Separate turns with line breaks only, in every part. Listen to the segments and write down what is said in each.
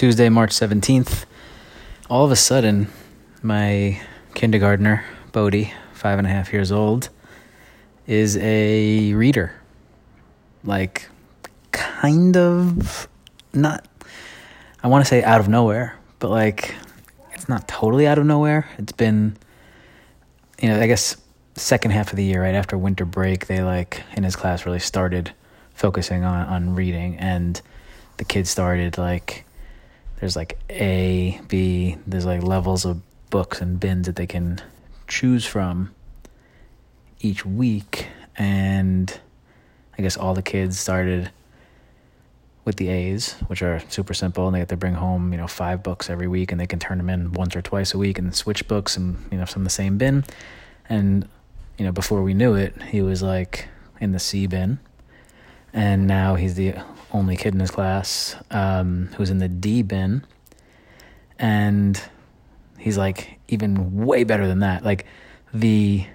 Tuesday, March 17th. All of a sudden, my kindergartner, Bodie, five and a half years old, is a reader. Like, kind of not, I want to say out of nowhere, but like, it's not totally out of nowhere. It's been, you know, I guess second half of the year, right after winter break, they like in his class really started focusing on on reading, and the kids started like there's like A, B, there's like levels of books and bins that they can choose from each week, and I guess all the kids started with the A's, which are super simple, and they have to bring home, you know, five books every week, and they can turn them in once or twice a week, and switch books, and you know, from the same bin. And you know, before we knew it, he was like in the C bin, and now he's the only kid in his class um, who's in the D bin, and he's like even way better than that. Like the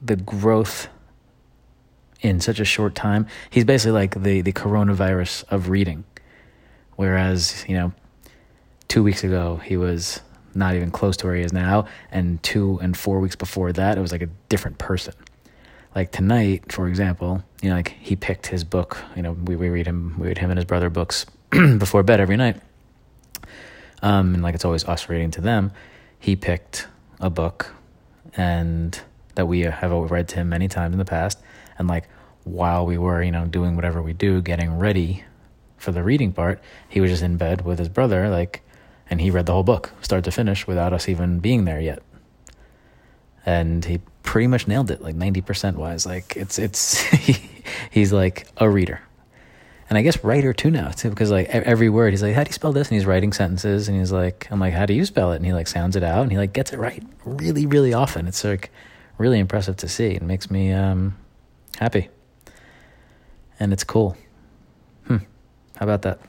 the growth in such a short time. He's basically like the the coronavirus of reading. Whereas, you know, 2 weeks ago he was not even close to where he is now and 2 and 4 weeks before that it was like a different person. Like tonight, for example, you know, like he picked his book, you know, we, we read him we read him and his brother books before bed every night. Um, and like it's always us reading to them. He picked a book and that we have read to him many times in the past and like while we were, you know, doing whatever we do, getting ready for the reading part, he was just in bed with his brother, like, and he read the whole book, start to finish, without us even being there yet. And he pretty much nailed it, like ninety percent wise. Like it's it's he's like a reader, and I guess writer too now too, because like every word he's like, how do you spell this? And he's writing sentences, and he's like, I'm like, how do you spell it? And he like sounds it out, and he like gets it right really really often. It's like really impressive to see. It makes me um happy. And it's cool. Hmm. How about that?